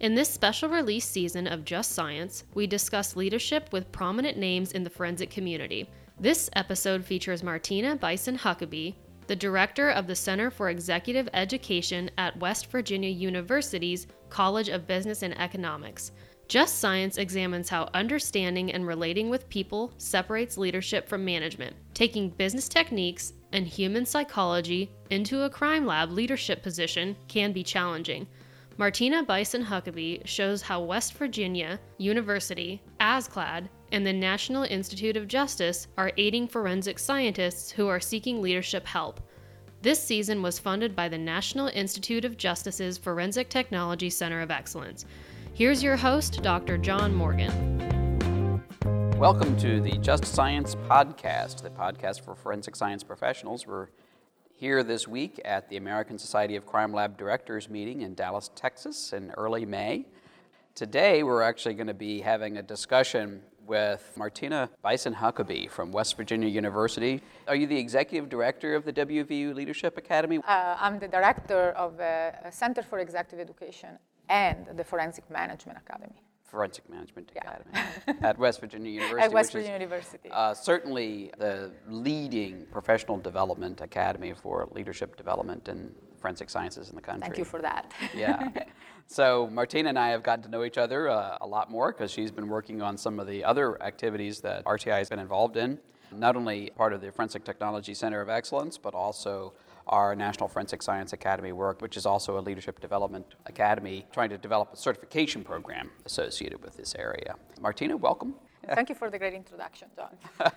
In this special release season of Just Science, we discuss leadership with prominent names in the forensic community. This episode features Martina Bison Huckaby, the director of the Center for Executive Education at West Virginia University's College of Business and Economics. Just Science examines how understanding and relating with people separates leadership from management, taking business techniques and human psychology into a crime lab leadership position can be challenging. Martina Bison Huckaby shows how West Virginia University, ASCLD, and the National Institute of Justice are aiding forensic scientists who are seeking leadership help. This season was funded by the National Institute of Justice's Forensic Technology Center of Excellence. Here's your host, Dr. John Morgan. Welcome to the Just Science Podcast, the podcast for forensic science professionals. We're here this week at the American Society of Crime Lab Directors meeting in Dallas, Texas in early May. Today, we're actually going to be having a discussion with Martina Bison Huckaby from West Virginia University. Are you the executive director of the WVU Leadership Academy? Uh, I'm the director of uh, a Center for Executive Education and the Forensic Management Academy Forensic Management Yeah. Academy at West Virginia University. at West which is, Virginia University. Uh, certainly the leading professional development academy for leadership development in forensic sciences in the country. Thank you for that. yeah. So Martina and I have gotten to know each other uh, a lot more because she's been working on some of the other activities that RTI has been involved in. Not only part of the Forensic Technology Center of Excellence, but also our National Forensic Science Academy work, which is also a leadership development academy, trying to develop a certification program associated with this area. Martina, welcome. Thank you for the great introduction, John.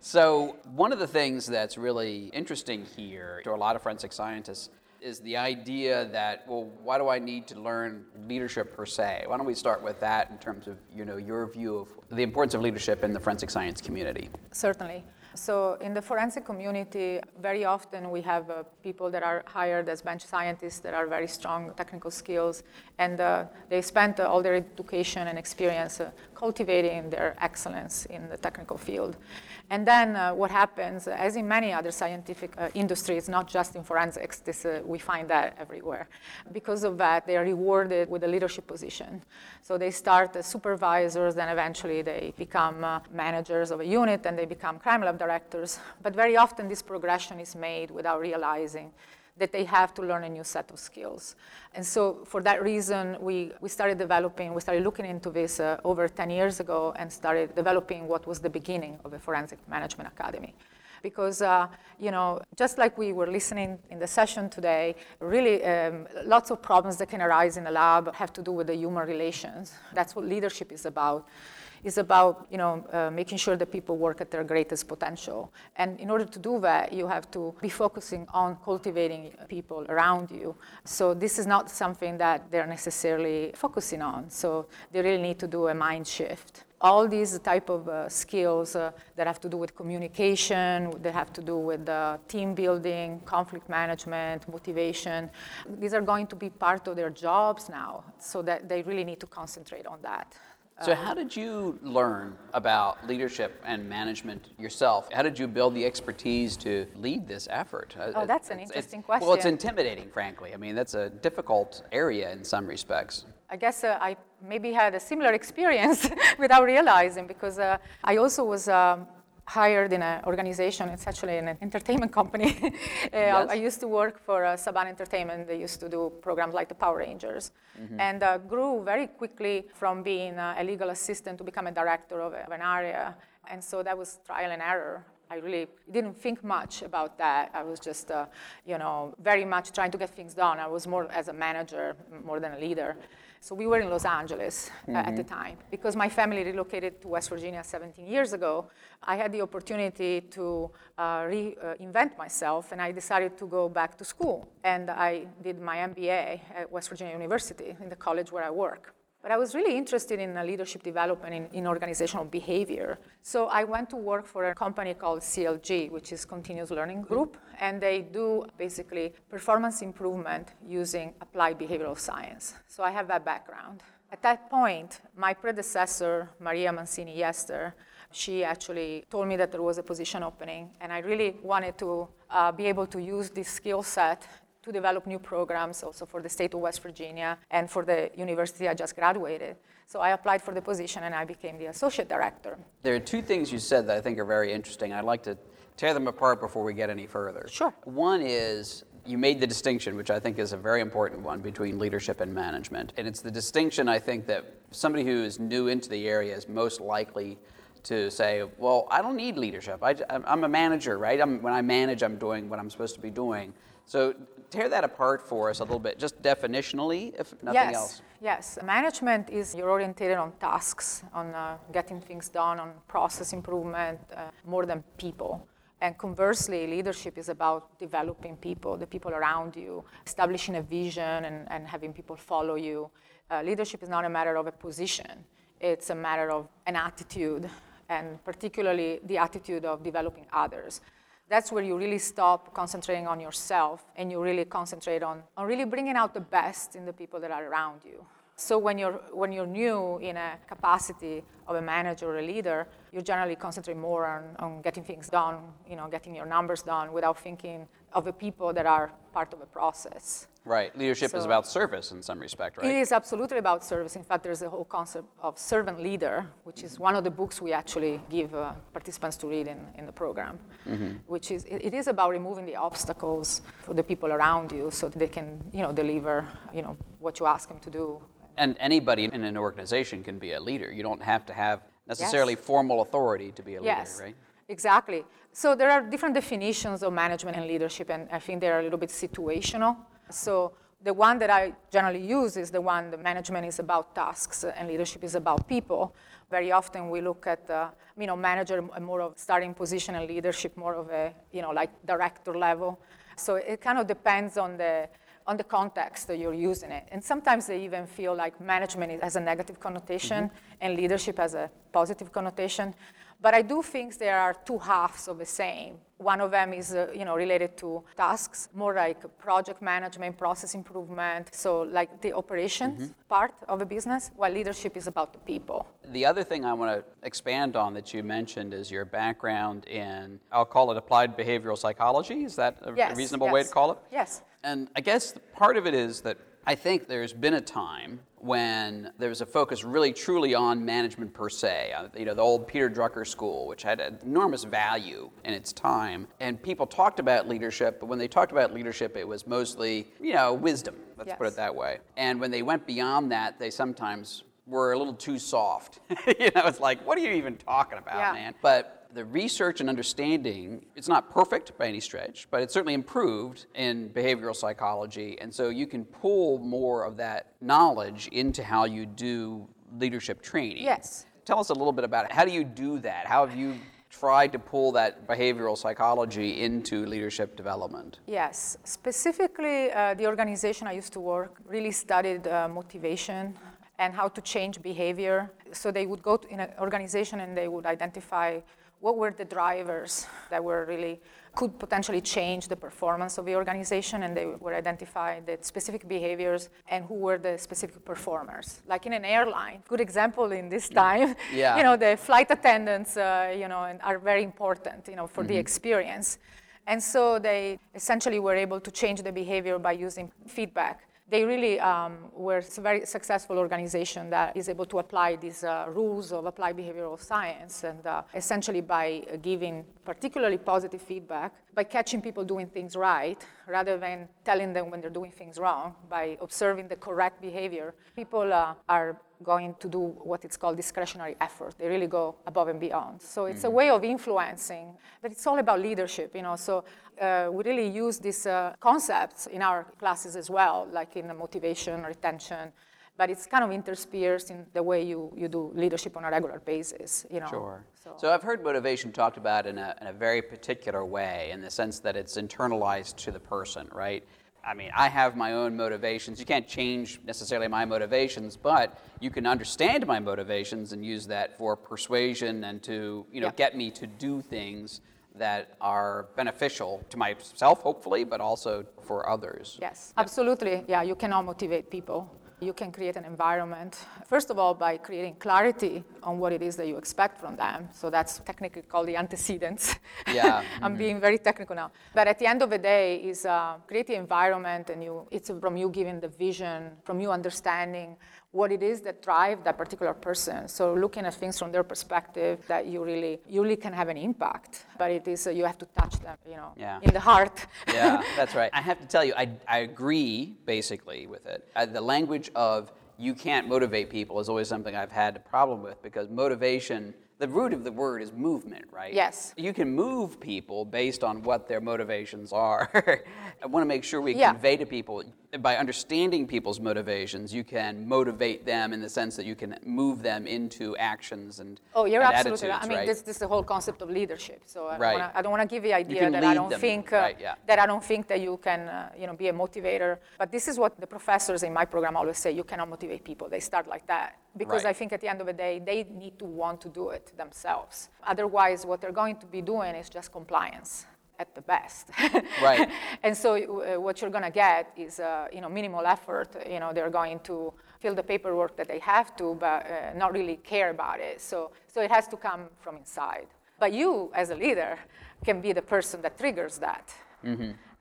So, one of the things that's really interesting here to a lot of forensic scientists is the idea that, well, why do I need to learn leadership per se? Why don't we start with that in terms of, you know, your view of the importance of leadership in the forensic science community? Certainly. So, in the forensic community, very often we have uh, people that are hired as bench scientists that are very strong technical skills, and uh, they spend uh, all their education and experience uh, cultivating their excellence in the technical field. And then uh, what happens, as in many other scientific uh, industries, not just in forensics, this, uh, we find that everywhere. Because of that, they are rewarded with a leadership position. So they start as supervisors, then eventually they become uh, managers of a unit, and they become crime lab directors. But very often this progression is made without realizing that they have to learn a new set of skills. And so, for that reason, we, we started developing, we started looking into this uh, over 10 years ago and started developing what was the beginning of a Forensic Management Academy. Because, uh, you know, just like we were listening in the session today, really um, lots of problems that can arise in a lab have to do with the human relations. That's what leadership is about is about you know uh, making sure that people work at their greatest potential. And in order to do that you have to be focusing on cultivating people around you. So this is not something that they're necessarily focusing on. So they really need to do a mind shift. All these type of uh, skills uh, that have to do with communication, that have to do with uh, team building, conflict management, motivation, these are going to be part of their jobs now, so that they really need to concentrate on that. So, how did you learn about leadership and management yourself? How did you build the expertise to lead this effort? Uh, Oh, that's an it's- interesting it's- Well, it's intimidating, frankly. I mean, that's a difficult area in some respects. I guess uh, I maybe had a similar experience without realizing because uh, I also was um, hired in an organization, it's actually an entertainment company. uh, Yes. I used to work for uh, Saban Entertainment. They used to do programs like the Power Rangers and uh, grew very quickly from being uh, a legal assistant to become a director of, of an area. And so that was trial and error. I really didn't think much about that. I was just, uh, you know, very much trying to get things done. I was more as a manager more than a leader. So we were in Los Angeles uh, at the time. Because my family relocated to West Virginia 17 years ago, I had the opportunity to uh, reinvent myself, and I decided to go back to school. And I did my MBA at West Virginia University, in the college where I work. But I was really interested in leadership development in, in, organizational behavior. So I went to work for a company called CLG, which is Continuous Learning Group, and they do basically performance improvement using applied behavioral science. So I have that background. At that point, my predecessor, Maria Mancini Yester, she actually told me that there was a position opening, and I really wanted to uh, be able to use this skill set to develop new programs also for the state of West Virginia and for the university I just graduated. So I applied for the position and I became the associate director. There are two things you said that I think are very interesting. I'd like to tear them apart before we get any further. Sure. One is you made the distinction, which I think is a very important one, between leadership and management. And it's the distinction I think that somebody who is new into the area is most likely to say, well, I don't need leadership. I, am a manager, right? I'm, when I manage, I'm doing what I'm supposed to be doing. So tear that apart for us a little bit, just definitionally, if nothing yes, else. Yes, management is you're oriented on tasks, on uh, getting things done, on process improvement, uh, more than people. And conversely, leadership is about developing people, the people around you, establishing a vision and, and having people follow you. Uh, leadership is not a matter of a position, it's a matter of an attitude, and particularly the attitude of developing others that's where you really stop concentrating on yourself and you really concentrate on, on really bringing out the best in the people that are around you. So when you're, when you're new in a capacity of a manager or a leader, you generally concentrate more on, on getting things done, you know, getting your numbers done without thinking of the people that are part of the process. Right. Leadership so is about service in some respect, right? It is absolutely about service. In fact, there's a whole concept of servant leader, which is one of the books we actually give uh, participants to read in, in the program, mm-hmm. which is it, it is about removing the obstacles for the people around you so that they can, you know, deliver, you know, what you ask them to do. And anybody in an organization can be a leader. You don't have to have necessarily yes. formal authority to be a leader, yes. right? Exactly. So there are different definitions of management and leadership, and I think they're a little bit situational. So the one that I generally use is the one the management is about tasks and leadership is about people. Very often we look at the you know manager more of starting position and leadership more of a you know like director level. So it kind of depends on the on the context that you're using it. And sometimes they even feel like management has a negative connotation mm-hmm. and leadership has a positive connotation. But I do think there are two halves of the same. One of them is uh, you know, related to tasks, more like project management, process improvement, so like the operations mm-hmm. part of a business, while leadership is about the people. The other thing I want to expand on that you mentioned is your background in, I'll call it applied behavioral psychology. Is that a yes, reasonable yes. way to call it? Yes. And I guess part of it is that I think there's been a time when there was a focus really truly on management per se. Uh, you know, the old Peter Drucker school, which had enormous value in its time. And people talked about leadership, but when they talked about leadership, it was mostly, you know, wisdom, let's yes. put it that way. And when they went beyond that, they sometimes were a little too soft. you know, it's like, what are you even talking about, yeah. man? But the research and understanding, it's not perfect by any stretch, but it's certainly improved in behavioral psychology. And so you can pull more of that knowledge into how you do leadership training. Yes. Tell us a little bit about it. How do you do that? How have you tried to pull that behavioral psychology into leadership development? Yes. Specifically, uh, the organization I used to work really studied uh, motivation and how to change behavior. So they would go to, in an organization and they would identify what were the drivers that were really could potentially change the performance of the organization and they were identified the specific behaviors and who were the specific performers like in an airline good example in this time yeah. you know the flight attendants uh, you know are very important you know for mm-hmm. the experience and so they essentially were able to change the behavior by using feedback they really um, were a very successful organization that is able to apply these uh, rules of applied behavioral science and uh, essentially by giving particularly positive feedback by catching people doing things right rather than telling them when they're doing things wrong by observing the correct behavior. People uh, are going to do what it's called discretionary effort. They really go above and beyond. So it's mm-hmm. a way of influencing, but it's all about leadership, you know. So uh, we really use these uh, concepts in our classes as well, like in the motivation, retention, but it's kind of interspersed in the way you, you do leadership on a regular basis, you know. Sure. So, so I've heard motivation talked about in a, in a very particular way, in the sense that it's internalized to the person, right? I mean, I have my own motivations. You can't change necessarily my motivations, but you can understand my motivations and use that for persuasion and to, you know, Yeah. get me to do things that are beneficial to myself, hopefully, but also for others. Yes, absolutely. Yeah, you cannot motivate people. You can create an environment, first of all, by creating clarity on what it is that you expect from them. So that's technically called the antecedents. Yeah, I'm being very technical now. But at the end of the day, is uh, create the environment, and you, it's from you giving the vision, from you understanding what it is that drive that particular person. So looking at things from their perspective, that you really, you really can have an impact. But it is uh, you have to touch them, you know, Yeah. in the heart. yeah, that's right. I have to tell you, I, I agree basically with it. Uh, the language of you can't motivate people is always something I've had a problem with because motivation, the root of the word is movement, right? Yes. You can move people based on what their motivations are. I want to make sure we Yeah. convey to people, by understanding people's motivations, you can motivate them in the sense that you can move them into actions and, Oh, you're and absolutely right. I mean, right? this, this is the whole concept of leadership. So I Right. don't wanna, I don't want to give the idea that I don't them, think uh, right, yeah. that I don't think that you can, uh, you know, be a motivator. But this is what the professors in my program always say: you cannot motivate people. They start like that because. I think at the end of the day, they need to want to do it themselves. Otherwise, what they're going to be doing is just compliance at the best. Right. and so uh, what you're going to get is, uh, you know, minimal effort. You know, they're going to fill the paperwork that they have to, but uh, not really care about it. So, so it has to come from inside. But you, as a leader, can be the person that triggers that.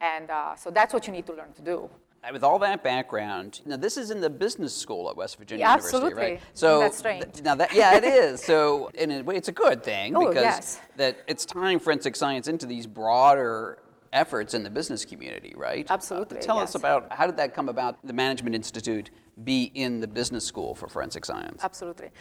And uh, so that's what you need to learn to do. Uh, With all that background, now this is in the business school at West Virginia Yeah, University, absolutely. right? So That's strange. th- now that yeah, it is. So in a way, it's a good thing Oh, because yes. that it's tying forensic science into these broader efforts in the business community, right? Uh, Absolutely, tell us about how did that come about? The Management Institute be in the business school for forensic science. Absolutely.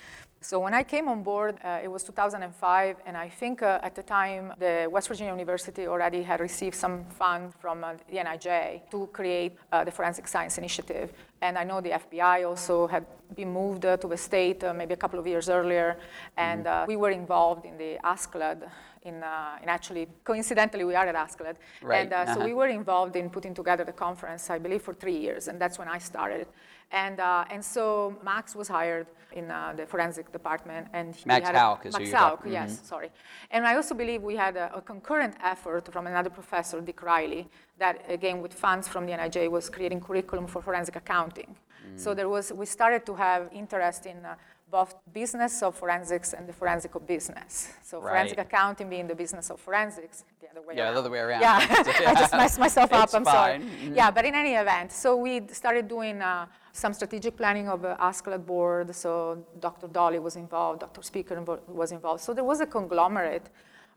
So when I came on board, uh, it was 2005, and I think uh, at the time the West Virginia University already had received some funds from uh, the NIJ to create uh, the Forensic Science Initiative. And I know the FBI also had been moved uh, to the state uh, maybe a couple of years earlier, and uh, we were involved in the ASCLD. In, uh, in actually, coincidentally, we are at ASCLD. Right, And uh, so uh-huh. we were involved in putting together the conference, I believe, for three years, and that's when I started. And, uh, and so Max was hired in uh, the forensic department, and he Max had a- Houck is who Max Houck, talking- yes, sorry. And I also believe we had a, a concurrent effort from another professor, Dick Riley, that again with funds from the NIJ was creating curriculum for forensic accounting. Mm. So there was, we started to have interest in uh, both business of forensics and the forensic of business. So forensic accounting being the business of forensics, the other way Yeah, around. the other way around. Yeah, I just messed myself up. It's I'm sorry. fine. Mhm. Yeah, but in any event, so we started doing uh, some strategic planning of the ASCLD board. So Dr. Dolly was involved, Dr. Speaker was involved. So there was a conglomerate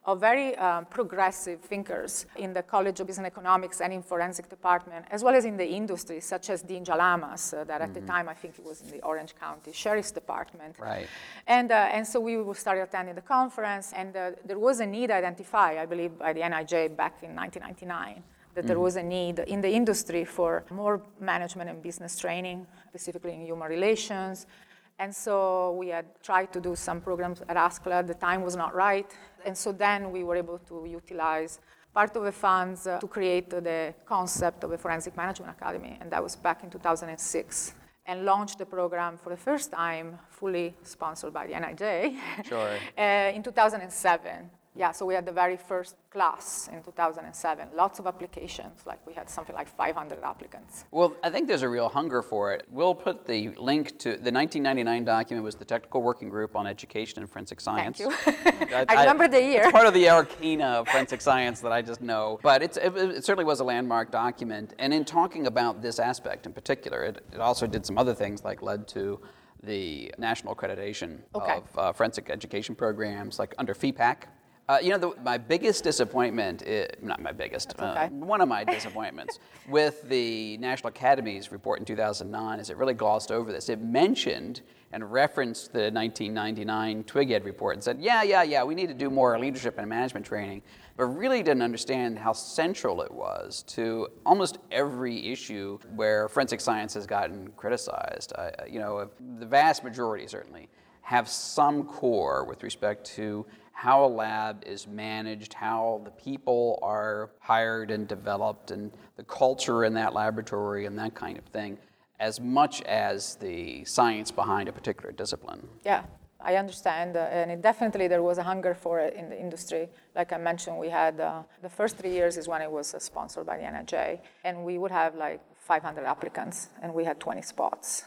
of very um, progressive thinkers in the College of Business Economics and in forensic department, as well as in the industry, such as Dean Gialamas, uh, that at the time I think he was in the Orange County Sheriff's Department. Right. And, uh, and so we started attending the conference, and uh, there was a need identified, I believe, by the NIJ back in 1999, that there was a need in the industry for more management and business training, specifically in human relations. And so we had tried to do some programs at ASCLD. The time was not right. And so then we were able to utilize part of the funds uh, to create the concept of a Forensic Management Academy, and that was back in 2006 and launched the program for the first time, fully sponsored by the NIJ, Sure. uh, in 2007. Yeah, so we had the very first class in 2007. Lots of applications, like we had something like 500 applicants. Well, I think there's a real hunger for it. We'll put the link to the 1999 document was the Technical Working Group on Education and Forensic Science. Thank you. I remember the year. It's part of the arcana of forensic science that I just know. But it's, it, it certainly was a landmark document. And in talking about this aspect in particular, it, it also did some other things like led to the national accreditation Okay. of uh, forensic education programs, like under FEPAC. Uh, you know, the, my biggest disappointment, i not my biggest, uh, okay. one of my disappointments with the National Academy's report in 2009 is it really glossed over this. It mentioned and referenced the 1999 TWGED report and said, yeah, yeah, yeah, we need to do more leadership and management training, but really didn't understand how central it was to almost every issue where forensic science has gotten criticized. You know, the vast majority certainly have some core with respect to how a lab is managed, how the people are hired and developed, and the culture in that laboratory and that kind of thing, as much as the science behind a particular discipline. Yeah, I understand, uh, and it definitely there was a hunger for it in the industry. Like I mentioned, we had uh, the first three years is when it was uh, sponsored by the NIJ, and we would have like 500 applicants, and we had 20 spots.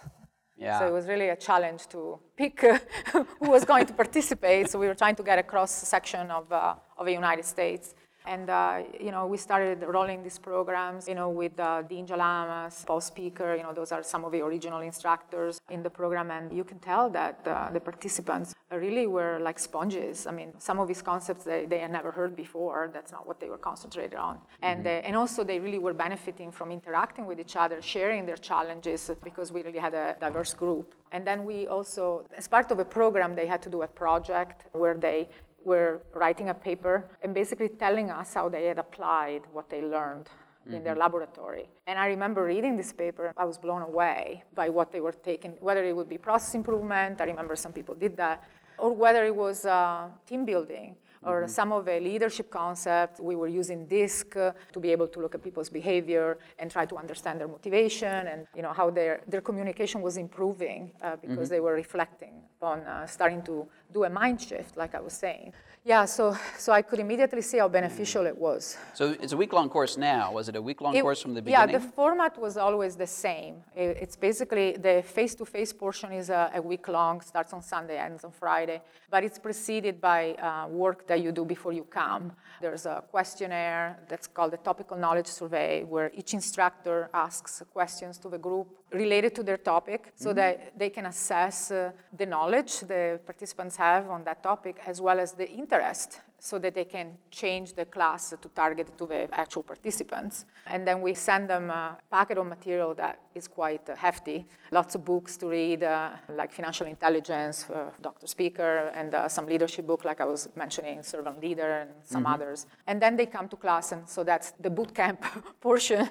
Yeah. So it was really a challenge to pick who was going to participate. So we were trying to get a cross section of, uh, of the United States. And uh, you know, we started rolling these programs, you know, with uh, Dean Gialamas, Paul Speaker. You know, those are some of the original instructors in the program, and you can tell that uh, the participants really were like sponges. I mean, some of these concepts they, they had never heard before. That's not what they were concentrated on, mm-hmm. and uh, and also they really were benefiting from interacting with each other, sharing their challenges because we really had a diverse group. And then we also, as part of a program, they had to do a project where they were writing a paper and basically telling us how they had applied what they learned mm-hmm. in their mm-hmm. laboratory. And I remember reading this paper, I was blown away by what they were taking, whether it would be process improvement, I remember some people did that, or whether it was uh, team building or mm-hmm. some of the leadership concepts. We were using DISC uh, to be able to look at people's behavior and try to understand their motivation and you know how their, their communication was improving uh, because mm-hmm. they were reflecting on uh, starting to do a mind shift, like I was saying. Yeah, so, so I could immediately see how beneficial it was. So it's a week long course now. Was it a week long course from the beginning? Yeah, the format was always the same. It, it's basically the face to face portion is a, a, week long, starts on Sunday, ends on Friday, but it's preceded by uh, work that you do before you come. There's a questionnaire that's called the Topical Knowledge Survey, where each instructor asks questions to the group related to their topic so mm-hmm. that they can assess uh, the knowledge the participants have on that topic as well as the interest so that they can change the class to target to the actual participants. And then we send them a packet of material that is quite uh, hefty. Lots of books to read, uh, like Financial Intelligence, uh, Dr. Speaker, and uh, some leadership book, like I was mentioning, Servant Leader, and some mm-hmm. others. And then they come to class, and so that's the boot camp portion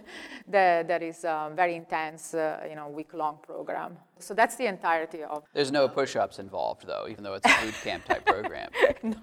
that, that is uh, very intense, uh, you know, week-long program. So that's the entirety of. There's no push-ups involved, though, even though it's a boot camp type program. no.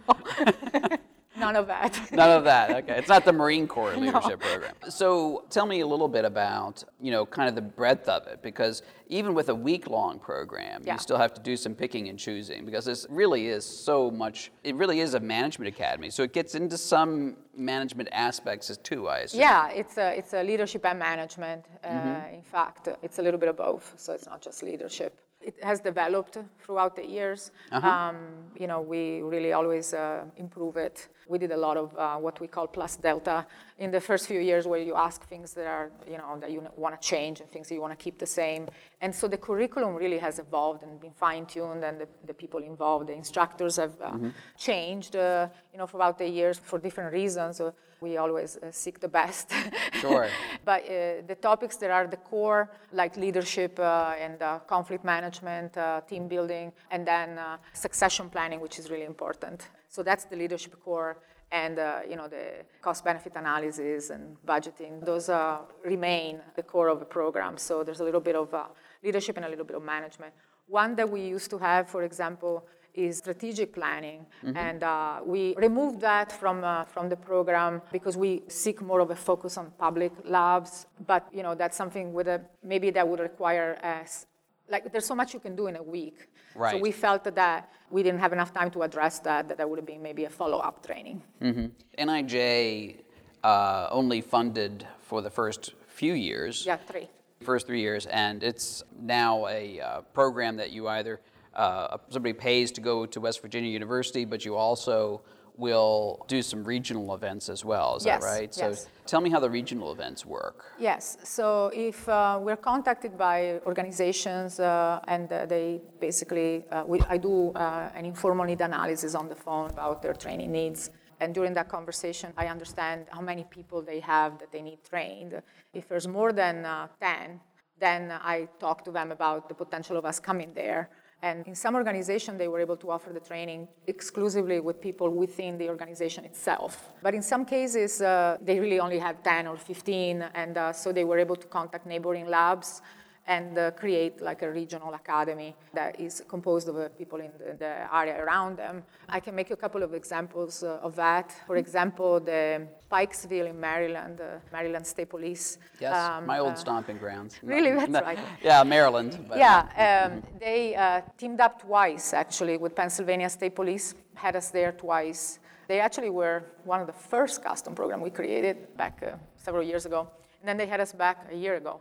None of that. None of that. Okay, it's not the Marine Corps leadership no. program. So tell me a little bit about you know kind of the breadth of it because even with a week-long program, yeah. you still have to do some picking and choosing because this really is so much. It really is a management academy, so it gets into some management aspects as too. I assume. Yeah, it's a it's a leadership and management. Uh, mm-hmm. In fact, it's a little bit of both. So it's not just leadership it has developed throughout the years. Uh-huh. Um, you know, we really always uh, improve it. We did a lot of uh, what we call plus delta in the first few years, where you ask things that are, you know, that you want to change and things that you want to keep the same. And so the curriculum really has evolved and been fine-tuned, and the, the people involved, the instructors have uh, mm-hmm. changed, uh, you know, throughout the years for different reasons we always uh, seek the best. Sure. but uh, the topics that are the core, like leadership uh, and uh, conflict management, uh, team building, and then uh, succession planning, which is really important. So that's the leadership core. And you know the cost-benefit analysis and budgeting; those remain the core of the program. So there's a little bit of leadership and a little bit of management. One that we used to have, for example, is strategic planning. Mm-hmm. And uh, we removed that from, uh, from the program because we seek more of a focus on public labs. But, you know, that's something with a, maybe that would require us, like there's so much you can do in a week. Right. So we felt that we didn't have enough time to address that, that that would have been maybe a follow-up training. Mm-hmm. NIJ uh, only funded for the first few years. Yeah, three. First three years, and it's now a uh, program that you either uh, somebody pays to go to West Virginia University, but you also will do some regional events as well. Is yes, that right? Yes. So tell me how the regional events work. Yes. So if uh, we're contacted by organizations uh, and uh, they basically, uh, we, I do uh, an informal need analysis on the phone about their training needs. And during that conversation, I understand how many people they have that they need trained. If there's more than uh, 10, then I talk to them about the potential of us coming there and in some organizations, they were able to offer the training exclusively with people within the organization itself. But in some cases, uh, they really only had 10 or 15, and uh, so they were able to contact neighboring labs and uh, create like a regional academy that is composed of uh, people in the, the, area around them. I can make you a couple of examples uh, of that. For example, the Pikesville in Maryland, uh, Maryland State Police. Yes, um, my old uh, stomping grounds. Really, that's no, right. Yeah, Maryland. yeah, um, they uh, teamed up twice actually with Pennsylvania State Police, had us there twice. They actually were one of the first custom program we created back several years ago. And then they had us back a year ago.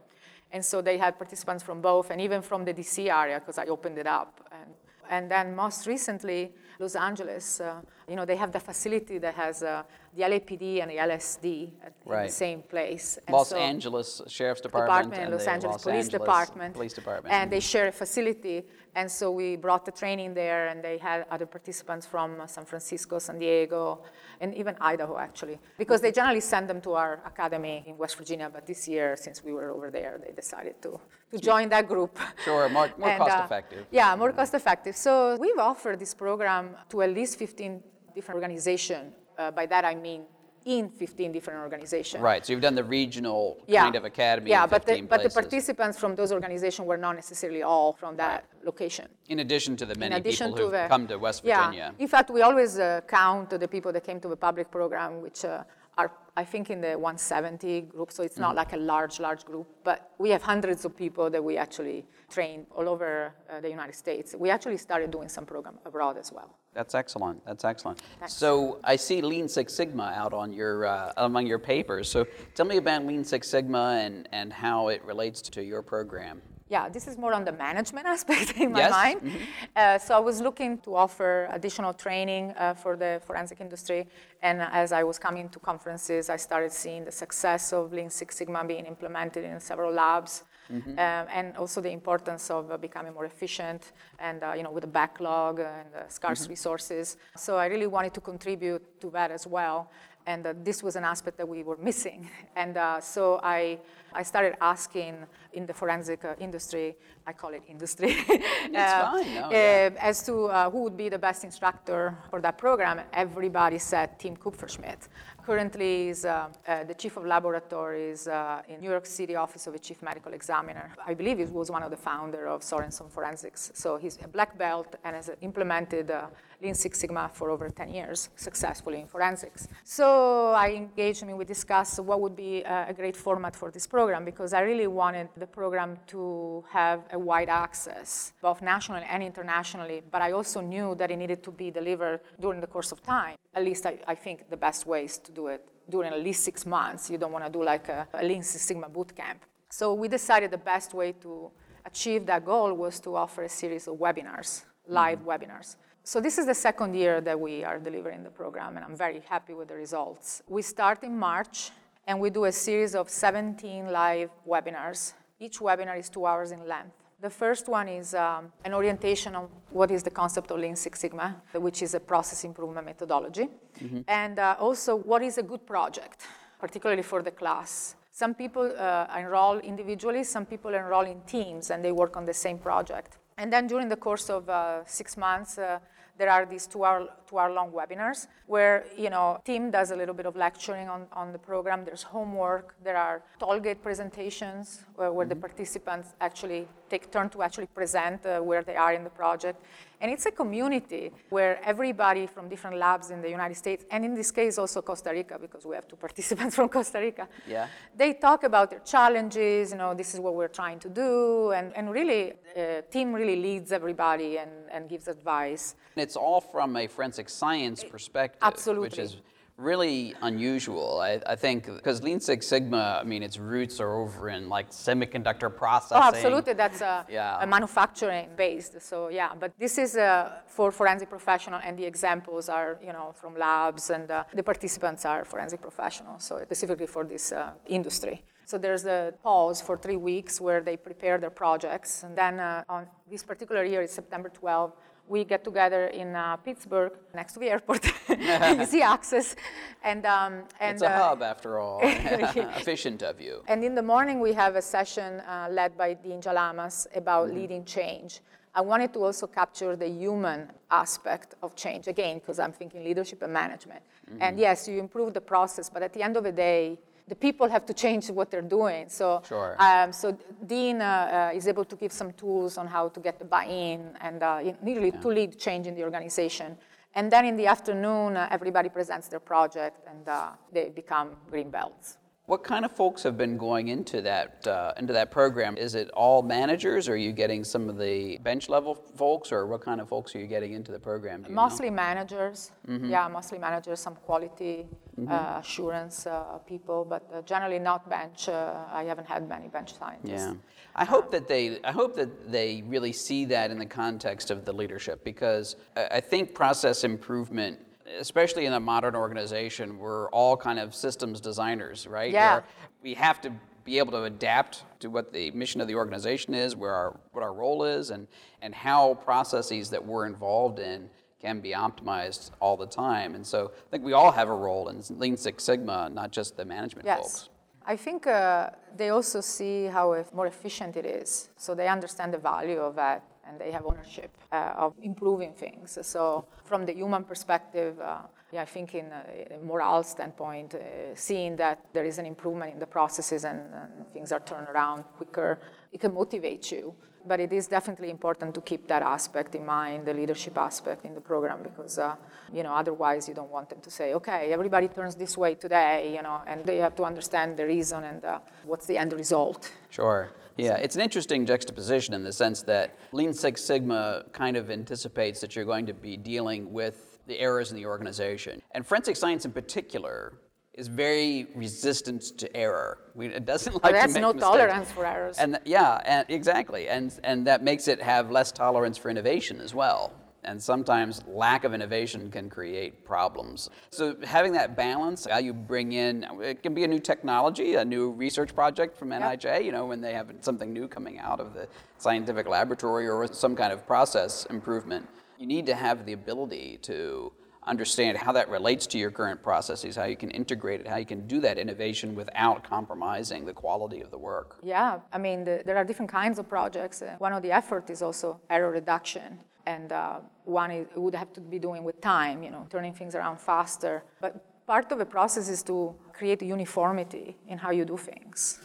And so they had participants from both, and even from the DC area, because I opened it up. And, and then most recently, Los Angeles, uh, you know, they have the facility that has uh, the LAPD and the LSD at right. the same place. And Los so Angeles Sheriff's Department, Department and Los Angeles Los Police Angeles Department. Police Department. And mm-hmm. they share a facility. And so we brought the training there, and they had other participants from uh, San Francisco, San Diego, and even Idaho, actually. Because they generally send them to our academy in West Virginia, but this year, since we were over there, they decided to, to join that group. Sure, more, more and, cost uh, effective. Yeah, more cost effective. So we've offered this program to at least 15 different organization. Uh, by that I mean in 15 different organizations. Right, so you've done the regional yeah. kind of academy Yeah, but the, but the participants from those organizations were not necessarily all from that right. location. In addition to the many people who come to West Virginia. Yeah, in fact, we always uh, count the people that came to the public program, which uh, are, I think, in the 170 group, so it's mm-hmm. not like a large, large group, but we have hundreds of people that we actually train all over uh, the United States. We actually started doing some program abroad as well. That's excellent. That's excellent. Thanks. So I see Lean Six Sigma out on your uh, among your papers. So tell me about Lean Six Sigma and, and how it relates to your program. Yeah, this is more on the management aspect in my yes. mind. Mm-hmm. Uh, so I was looking to offer additional training uh, for the forensic industry, and as I was coming to conferences, I started seeing the success of Lean Six Sigma being implemented in several labs. Mm-hmm. Um, and also the importance of uh, becoming more efficient and uh, you know with the backlog and uh, scarce mm-hmm. resources. So I really wanted to contribute to that as well and this was an aspect that we were missing. And uh, so I, I started asking in the forensic uh, industry, I call it industry, fine. No, yeah. as to uh, who would be the best instructor for that program. Everybody said Tim Kupferschmid. Currently is uh, uh, the chief of laboratories in New York City Office of the Chief Medical Examiner. I believe he was one of the founder of Sorenson Forensics. So he's a black belt and has implemented Lean Six Sigma for over 10 years successfully in forensics. So I engaged him and we discussed what would be a great format for this program because I really wanted the program to have a wide access, both nationally and internationally, but I also knew that it needed to be delivered during the course of time. At least I, I think the best way is to do it during at least six months. You don't want to do like a, a Lean Six Sigma boot camp. So we decided the best way to achieve that goal was to offer a series of webinars, live mm-hmm. webinars. So this is the second year that we are delivering the program, and I'm very happy with the results. We start in March, and we do a series of 17 live webinars. Each webinar is two hours in length. The first one is um, an orientation on what is the concept of Lean Six Sigma, which is a process improvement methodology, mm-hmm. and uh, also what is a good project, particularly for the class. Some people uh, enroll individually, some people enroll in teams, and they work on the same project. And then during the course of uh, six months, uh, there are these two-hour two-hour long webinars where you know Tim does a little bit of lecturing on, on the program. There's homework. There are tollgate presentations where, where mm-hmm. the participants actually take turn to actually present uh, where they are in the project. And it's a community where everybody from different labs in the United States, and in this case also Costa Rica, because we have two participants from Costa Rica, yeah. they talk about their challenges, you know, this is what we're trying to do, and, and really, uh, Tim really leads everybody and, and gives advice. It's all from a forensic science perspective, Absolutely. which is really unusual. I, I think because Lean Six Sigma, I mean, its roots are over in like semiconductor processing. Oh, absolutely. That's a, yeah. a manufacturing based. So yeah, but this is uh, for forensic professional, and the examples are you know from labs, and uh, the participants are forensic professionals. So specifically for this uh, industry. So there's a pause for three weeks where they prepare their projects, and then uh, on this particular year, it's September 12 we get together in uh, Pittsburgh, next to the airport, easy access. And, um, and it's a uh, hub after all. Efficient of you. And in the morning, we have a session uh, led by Dean Gialamas about mm-hmm. leading change. I wanted to also capture the human aspect of change again, because I'm thinking leadership and management. Mm-hmm. And yes, you improve the process, but at the end of the day, the people have to change what they're doing. So, Sure. um, so Dean uh, uh, is able to give some tools on how to get the buy-in and uh, really to lead change in the organization. And then in the afternoon, uh, everybody presents their project and uh, they become green belts. What kind of folks have been going into that uh, into that program? Is it all managers, or are you getting some of the bench level folks, or what kind of folks are you getting into the program? you know? Mostly managers, yeah, mostly managers, some quality uh, assurance uh, people, but uh, generally not bench. Uh, I haven't had many bench scientists. Yeah. I hope that they I hope that they really see that in the context of the leadership because I think process improvement especially in a modern organization we're all kind of systems designers, right? Yeah. Where we have to be able to adapt to what the mission of the organization is, where our what our role is and and how processes that we're involved in can be optimized all the time. And so I think we all have a role in Lean Six Sigma, not just the management Yes. folks. I think uh, they also see how more efficient it is. So they understand the value of that and they have ownership uh, of improving things. So, from the human perspective, uh, yeah, I think in a, morale standpoint, uh, seeing that there is an improvement in the processes and, and things are turned around quicker, it can motivate you. But it is definitely important to keep that aspect in mind, the leadership aspect in the program, because uh, you know otherwise you don't want them to say, okay, everybody turns this way today, you know, and they have to understand the reason and uh, what's the end result. Sure. Yeah, it's an interesting juxtaposition in the sense that Lean Six Sigma kind of anticipates that you're going to be dealing with the errors in the organization. And forensic science in particular is very resistant to error. We, it doesn't like to There's make no mistakes. tolerance for errors. And th- yeah, and exactly. And, and that makes it have less tolerance for innovation as well. And sometimes lack of innovation can create problems. So having that balance, how you bring in, it can be a new technology, a new research project from NIJ, you know, when they have something new coming out of the scientific laboratory or some kind of process improvement. You need to have the ability to understand how that relates to your current processes, how you can integrate it, how you can do that innovation without compromising the quality of the work. Yeah, I mean, the, there are different kinds of projects. Uh, one of the effort is also error reduction. And uh, one is, would have to be doing with time, you know, turning things around faster. But part of the process is to create uniformity in how you do things.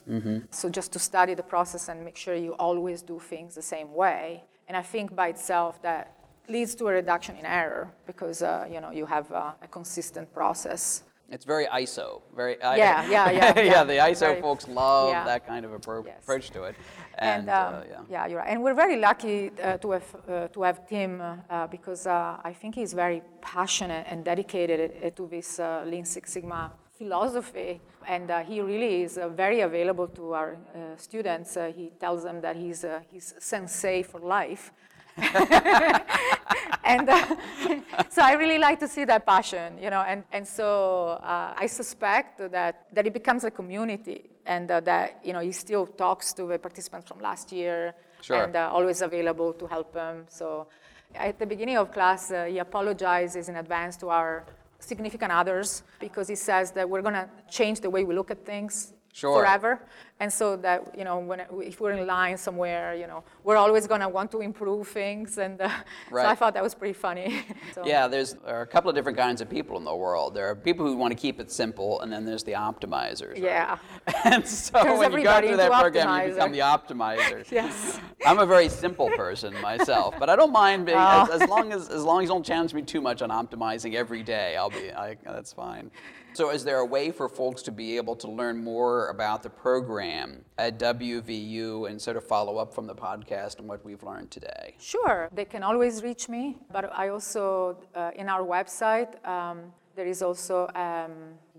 So just to study the process and make sure you always do things the same way. And I think by itself that leads to a reduction in error because, uh, you know, you have uh, a consistent process. It's very ISO. Very I- Yeah, yeah, yeah, yeah. the ISO Very- folks love yeah. that kind of appro- Yes. approach to it. And, And, um, uh, yeah. yeah, you're right. And we're very lucky uh, to have uh, to have Tim uh, because uh, I think he's very passionate and dedicated uh, to this uh, Lean Six Sigma philosophy, and uh, he really is uh, very available to our uh, students. Uh, he tells them that he's uh, he's sensei for life. and uh, so I really like to see that passion, you know, and, and so uh, I suspect that, that it becomes a community and uh, that, you know, he still talks to the participants from last year Sure. and uh, always available to help them. So at the beginning of class, uh, he apologizes in advance to our significant others because he says that we're going to change the way we look at things Sure. forever. And so that, you know, when, if we're in line somewhere, you know, we're always going to want to improve things. And uh, so I thought that was pretty funny. so, Yeah, there's there are a couple of different kinds of people in the world. There are people who want to keep it simple, and then there's the optimizers. right? Yeah. And so when you go through that program, you become the optimizer. Yes. I'm a very simple person myself, but I don't mind being Oh. as, as long as as long as you don't challenge me too much on optimizing every day. I'll be I, that's fine. So, is there a way for folks to be able to learn more about the program at WVU and sort of follow up from the podcast and what we've learned today? Sure, they can always reach me, but I also, uh, in our website, um, there is also a um,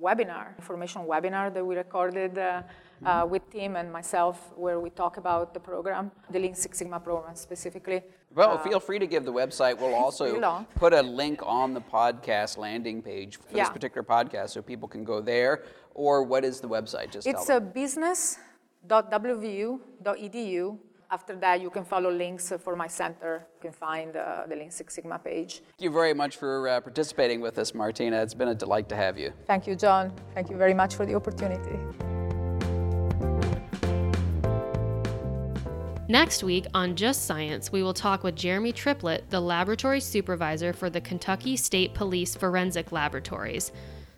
webinar, information webinar that we recorded uh, uh, with Tim and myself, where we talk about the program, the Lean Six Sigma program specifically. Well, feel free to give the website. We'll also put a link on the podcast landing page for this particular podcast so people can go there. Or what is the website? Just It's a business.wvu.edu. After that, you can follow links for my center. You can find uh, the Lean Six Sigma page. Thank you very much for uh, participating with us, Martina. It's been a delight to have you. Thank you, John. Thank you very much for the opportunity. Next week on Just Science, we will talk with Jeremy Triplett, the laboratory supervisor for the Kentucky State Police Forensic Laboratories.